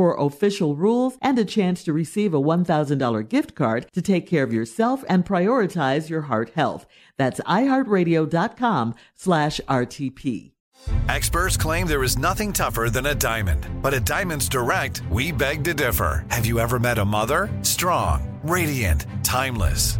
for official rules and a chance to receive a $1,000 gift card to take care of yourself and prioritize your heart health. That's iheartradio.com slash RTP. Experts claim there is nothing tougher than a diamond. But at Diamonds Direct, we beg to differ. Have you ever met a mother? Strong, radiant, timeless.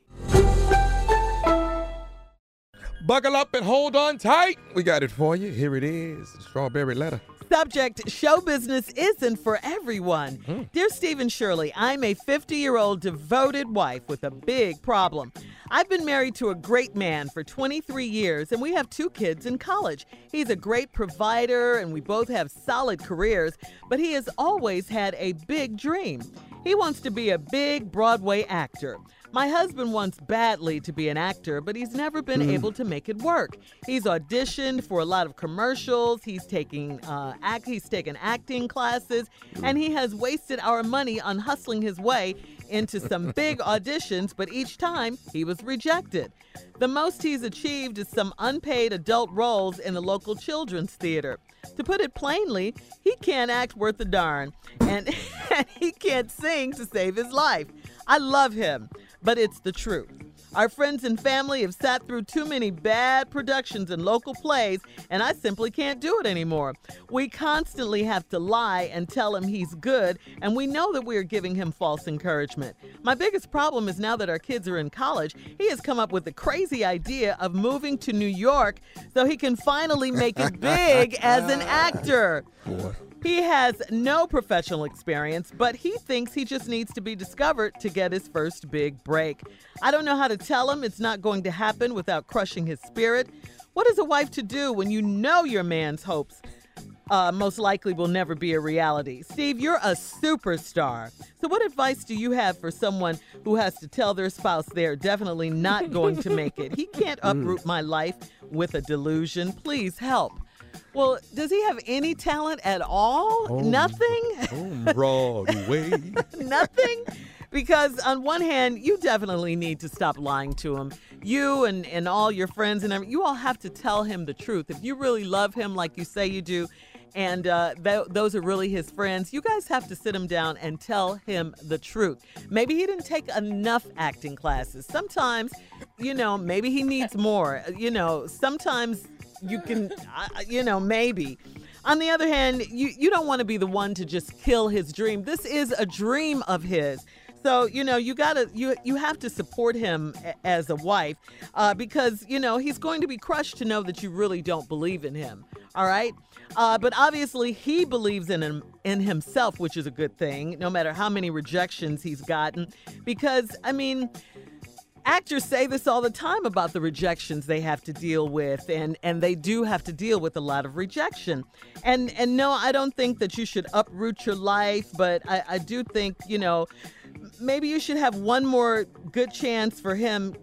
Buckle up and hold on tight. We got it for you. Here it is strawberry letter. Subject Show business isn't for everyone. Hmm. Dear Stephen Shirley, I'm a 50 year old devoted wife with a big problem. I've been married to a great man for 23 years, and we have two kids in college. He's a great provider, and we both have solid careers, but he has always had a big dream. He wants to be a big Broadway actor. My husband wants badly to be an actor, but he's never been able to make it work. He's auditioned for a lot of commercials. He's taking uh, act. He's taken acting classes, and he has wasted our money on hustling his way into some big auditions. But each time he was rejected. The most he's achieved is some unpaid adult roles in the local children's theater. To put it plainly, he can't act worth a darn, and he can't sing to save his life. I love him, but it's the truth. Our friends and family have sat through too many bad productions and local plays, and I simply can't do it anymore. We constantly have to lie and tell him he's good, and we know that we are giving him false encouragement. My biggest problem is now that our kids are in college, he has come up with the crazy idea of moving to New York so he can finally make it big as an actor. He has no professional experience, but he thinks he just needs to be discovered to get his first big break. I don't know how to tell him it's not going to happen without crushing his spirit. What is a wife to do when you know your man's hopes uh, most likely will never be a reality? Steve, you're a superstar. So, what advice do you have for someone who has to tell their spouse they're definitely not going to make it? He can't uproot my life with a delusion. Please help. Well, does he have any talent at all? Nothing? On Broadway. Nothing? Because on one hand, you definitely need to stop lying to him. You and, and all your friends and everything, you all have to tell him the truth. If you really love him like you say you do, and uh, th- those are really his friends. You guys have to sit him down and tell him the truth. Maybe he didn't take enough acting classes. Sometimes, you know, maybe he needs more. You know, sometimes you can, uh, you know, maybe. On the other hand, you, you don't want to be the one to just kill his dream. This is a dream of his. So you know you gotta you you have to support him as a wife uh, because you know he's going to be crushed to know that you really don't believe in him. All right, uh, but obviously he believes in him in himself, which is a good thing. No matter how many rejections he's gotten, because I mean actors say this all the time about the rejections they have to deal with and and they do have to deal with a lot of rejection. And and no i don't think that you should uproot your life but i i do think you know maybe you should have one more good chance for him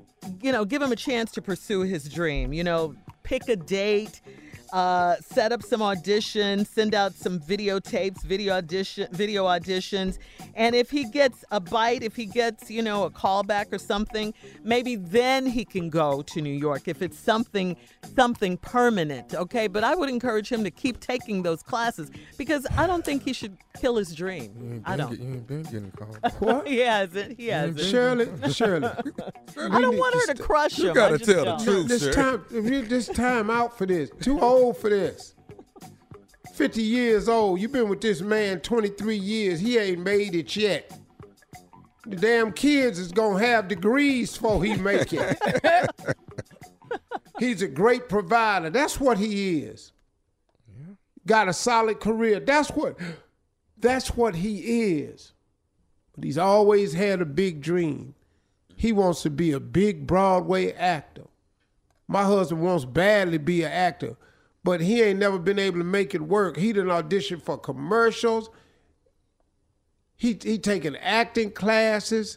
you know give him a chance to pursue his dream you know pick a date uh, set up some auditions, send out some videotapes, video audition, video auditions, and if he gets a bite, if he gets you know a callback or something, maybe then he can go to New York if it's something something permanent. Okay, but I would encourage him to keep taking those classes because I don't think he should kill his dream. I don't. You ain't been getting called. What? He hasn't. He hasn't. Shirley, Shirley. I don't want her to crush him. You gotta tell the don't. truth. This sir. time, you- this time out for this. Too old for this. 50 years old. You've been with this man 23 years. He ain't made it yet. The damn kids is gonna have degrees before he make it. He's a great provider. That's what he is. Got a solid career. That's what that's what he is. But he's always had a big dream. He wants to be a big Broadway actor. My husband wants badly to be an actor, but he ain't never been able to make it work. He done auditioned for commercials. He he taking acting classes.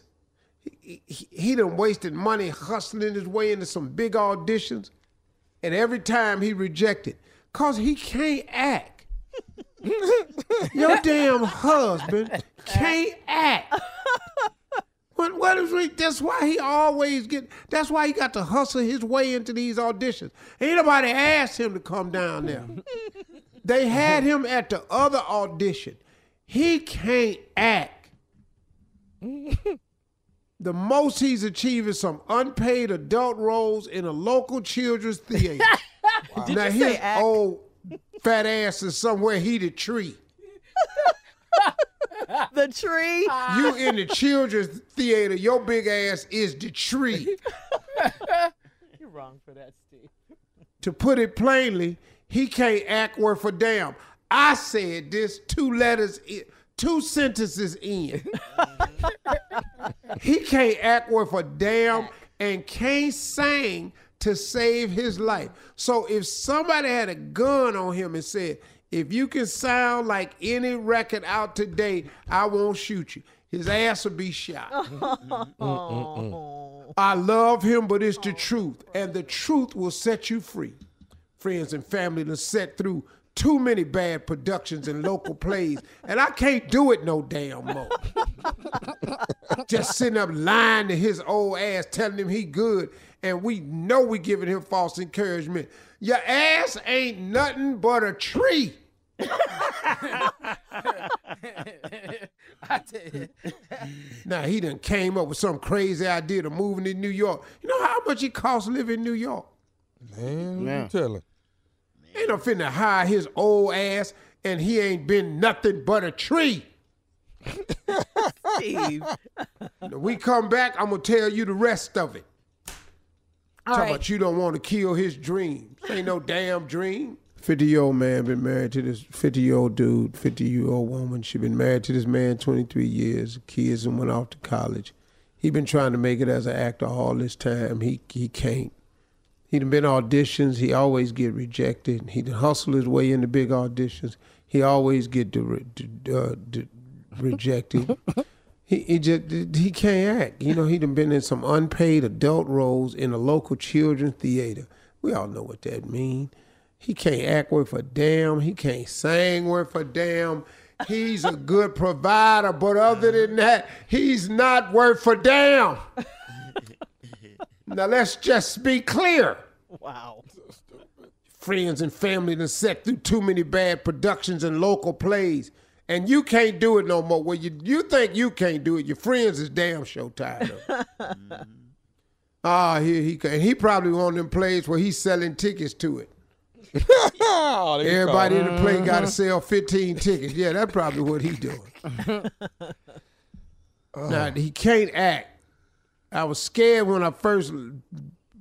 He, he, he done wasted money hustling his way into some big auditions. And every time he rejected, cause he can't act. Your damn husband can't act. What, what is we, that's why he always get that's why he got to hustle his way into these auditions. Ain't nobody asked him to come down there. they had him at the other audition. He can't act. the most he's achieved is some unpaid adult roles in a local children's theater. now you say his act? old fat ass is somewhere he the tree. The tree. You in the children's theater, your big ass is the tree. You're wrong for that, Steve. To put it plainly, he can't act worth a damn. I said this two letters, in, two sentences in. he can't act worth a damn and can't sing to save his life. So if somebody had a gun on him and said, if you can sound like any record out today, I won't shoot you. His ass will be shot. I love him, but it's the truth. And the truth will set you free. Friends and family to set through too many bad productions and local plays. And I can't do it no damn more. Just sitting up lying to his old ass, telling him he good. And we know we giving him false encouragement. Your ass ain't nothing but a tree. now he done came up with some crazy idea to moving to New York. You know how much it costs to live in New York? Man, you tell her. Ain't no finna hire his old ass and he ain't been nothing but a tree. Steve. When we come back, I'm gonna tell you the rest of it. All Talking right. about you don't want to kill his dreams. Ain't no damn dream. 50 year old man been married to this 50 year old dude, 50 year old woman. She been married to this man 23 years. Kids and went off to college. He been trying to make it as an actor all this time. He he can't. He done been auditions. He always get rejected. He done hustle his way into big auditions. He always get de- de- uh, de- rejected. he, he just he can't act. You know, he done been in some unpaid adult roles in a local children's theater. We all know what that mean. He can't act worth a damn. He can't sing worth a damn. He's a good provider, but other than that, he's not worth a damn. now let's just be clear. Wow. friends and family done set through too many bad productions and local plays. And you can't do it no more. Well, you you think you can't do it. Your friends is damn show tired of it. Ah, here he and he probably one of them plays where he's selling tickets to it. Oh, there you go. Everybody in the play got to sell 15 tickets. Yeah, that's probably what he doing. Now, he can't act. I was scared when I first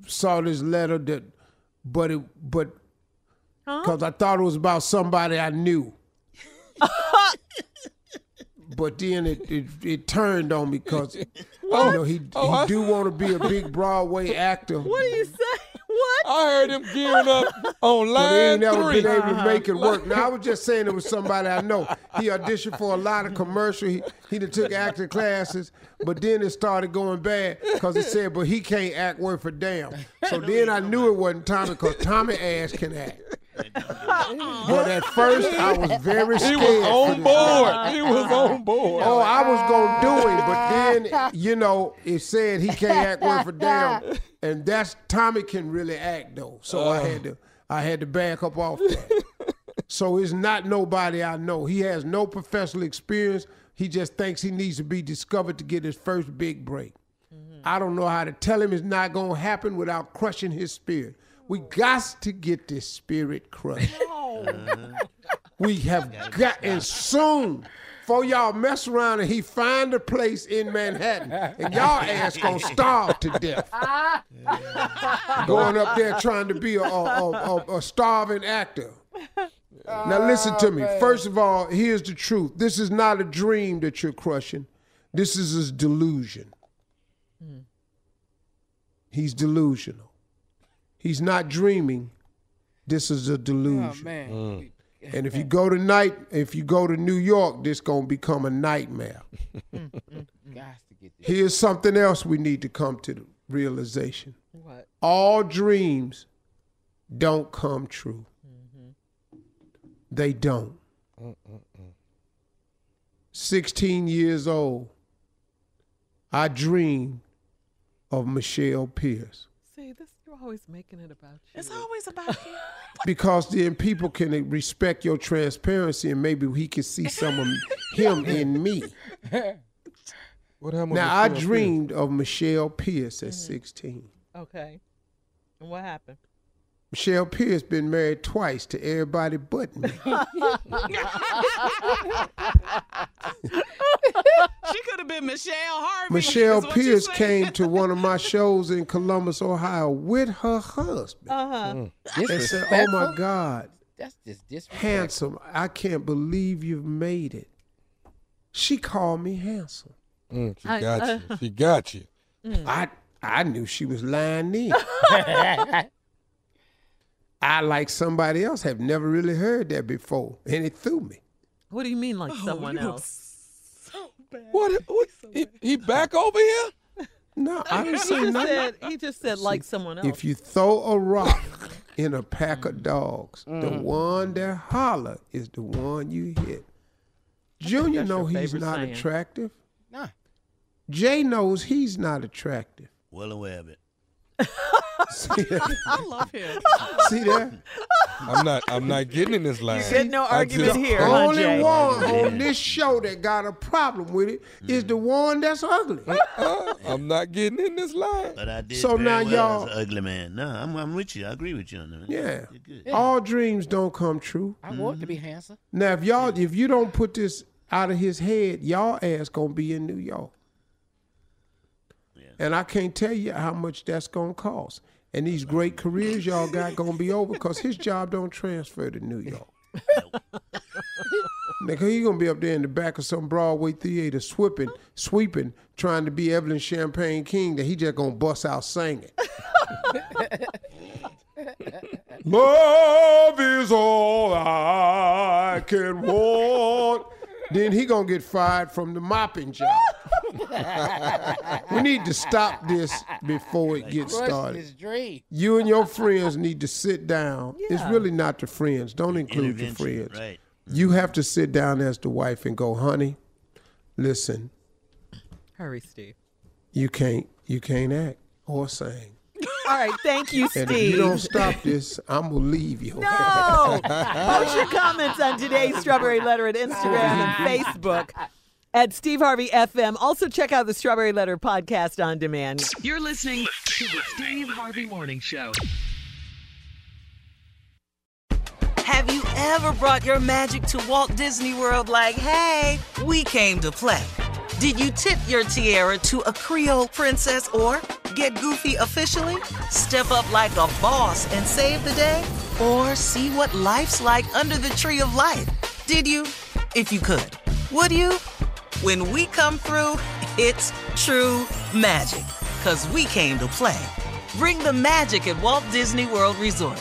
saw this letter that, but it, but, because I thought it was about somebody I knew. But then it, it, it turned on me because, you know, he, Oh, I- he do want to be a big Broadway actor. What do you say? What? I heard him gearing up on line But he line ain't never been able to make it work. Now I was just saying it was somebody I know. He auditioned for a lot of commercial. He he done took acting classes, but then it started going bad because he said, but he can't act worth a damn. So then I knew it wasn't Tommy because Tommy ass can act. but at first I was very scared. He was on board. He was on board. Oh, I was gonna do it, but then you know it said he can't act worth a damn, and that's Tommy can really act though. So I uh. had to I had to back up off that. so it's not nobody I know. He has no professional experience. He just thinks he needs to be discovered to get his first big break. Mm-hmm. I don't know how to tell him it's not gonna happen without crushing his spirit. We got to get this spirit crushed. We have got, and soon, for y'all mess around and he find a place in Manhattan, and y'all ass gonna starve to death. Going up there trying to be a, a, a, a starving actor. Now listen to oh, me. First of all, here's the truth. This is not a dream that you're crushing. This is a delusion. He's delusional. He's not dreaming. This is a delusion. Oh, man. Mm. And if you go to night, if you go to New York, this gonna become a nightmare. Guys to get this. Here's something else we need to come to the realization. What? All dreams don't come true. Mm-hmm. They don't. 16 years old, I dreamed of Michelle Pierce. See, this you're always making it about you. It's always about you. because then people can respect your transparency and maybe he can see some of him in me. What happened with Now I Michelle Pierce? dreamed of Michelle Pierce at mm-hmm. 16. Okay. And what happened? Michelle Pierce has been married twice to everybody but me. She could have been Michelle Harvey. Michelle is what you Pierce came to one of my shows in Columbus, Ohio with her husband Uh-huh. and said, "Oh my God, That's just disrespectful. handsome! I can't believe you've made it." She called me handsome. Mm, she I- got uh, you. She got you. I I knew she was lying then. I, like somebody else, have never really heard that before, and it threw me. What do you mean Oh, like someone else? so What? what he, he back over here? No, I didn't He say just nothing. said he just said like someone else. If you throw a rock in a pack of dogs, the mm. one that holler is the one you hit. Junior that's know he's not saying. attractive. Nah. Jay knows he's not attractive. Well aware of it. See that? I love him. See that? I'm not. I'm not getting in this line. Get no I argument just- here, The huh, only Jay? one on this show that got a problem with it is the one that's ugly. Uh, I'm not getting in this line. But I did So very now well y'all- as an ugly man. No, I'm, I'm with you. I agree with you on that. Yeah. You're good. All dreams don't come true. I want to be handsome. Now, if y'all, if you don't put this out of his head, y'all ass gonna be in New York. And I can't tell you how much that's gonna cost. And these great careers y'all got gonna be over because his job don't transfer to New York. Nigga, he gonna be up there in the back of some Broadway theater sweeping, sweeping, trying to be Evelyn Champagne King that he just gonna bust out singing. Love is all I can want. Then he gonna get fired from the mopping job. we need to stop this before it gets started. You and your friends need to sit down. It's really not the friends. Don't include your friends. right. You mm-hmm. have to sit down as the wife and go, honey, listen, Hurry, Steve. you can't you can't act or sing. All right, thank you, Steve. And if you don't stop this, I'm gonna leave you. No! Post your comments on today's Strawberry Letter at Instagram and Facebook at Steve Harvey FM. Also, check out the Strawberry Letter podcast on demand. You're listening to the Steve Harvey Morning Show. Have you ever brought your magic to Walt Disney World like, hey, we came to play? Did you tip your tiara to a Creole princess or get goofy officially? Step up like a boss and save the day? Or see what life's like under the tree of life? Did you? If you could. Would you? When we come through, it's true magic. Cause we came to play. Bring the magic at Walt Disney World Resort.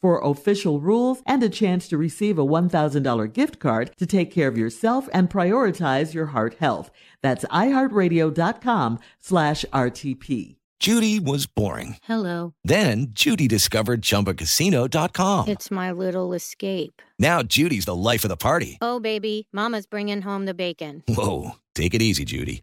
for official rules and a chance to receive a $1,000 gift card to take care of yourself and prioritize your heart health. That's iHeartRadio.com slash RTP. Judy was boring. Hello. Then Judy discovered ChumbaCasino.com. It's my little escape. Now Judy's the life of the party. Oh, baby, mama's bringing home the bacon. Whoa, take it easy, Judy.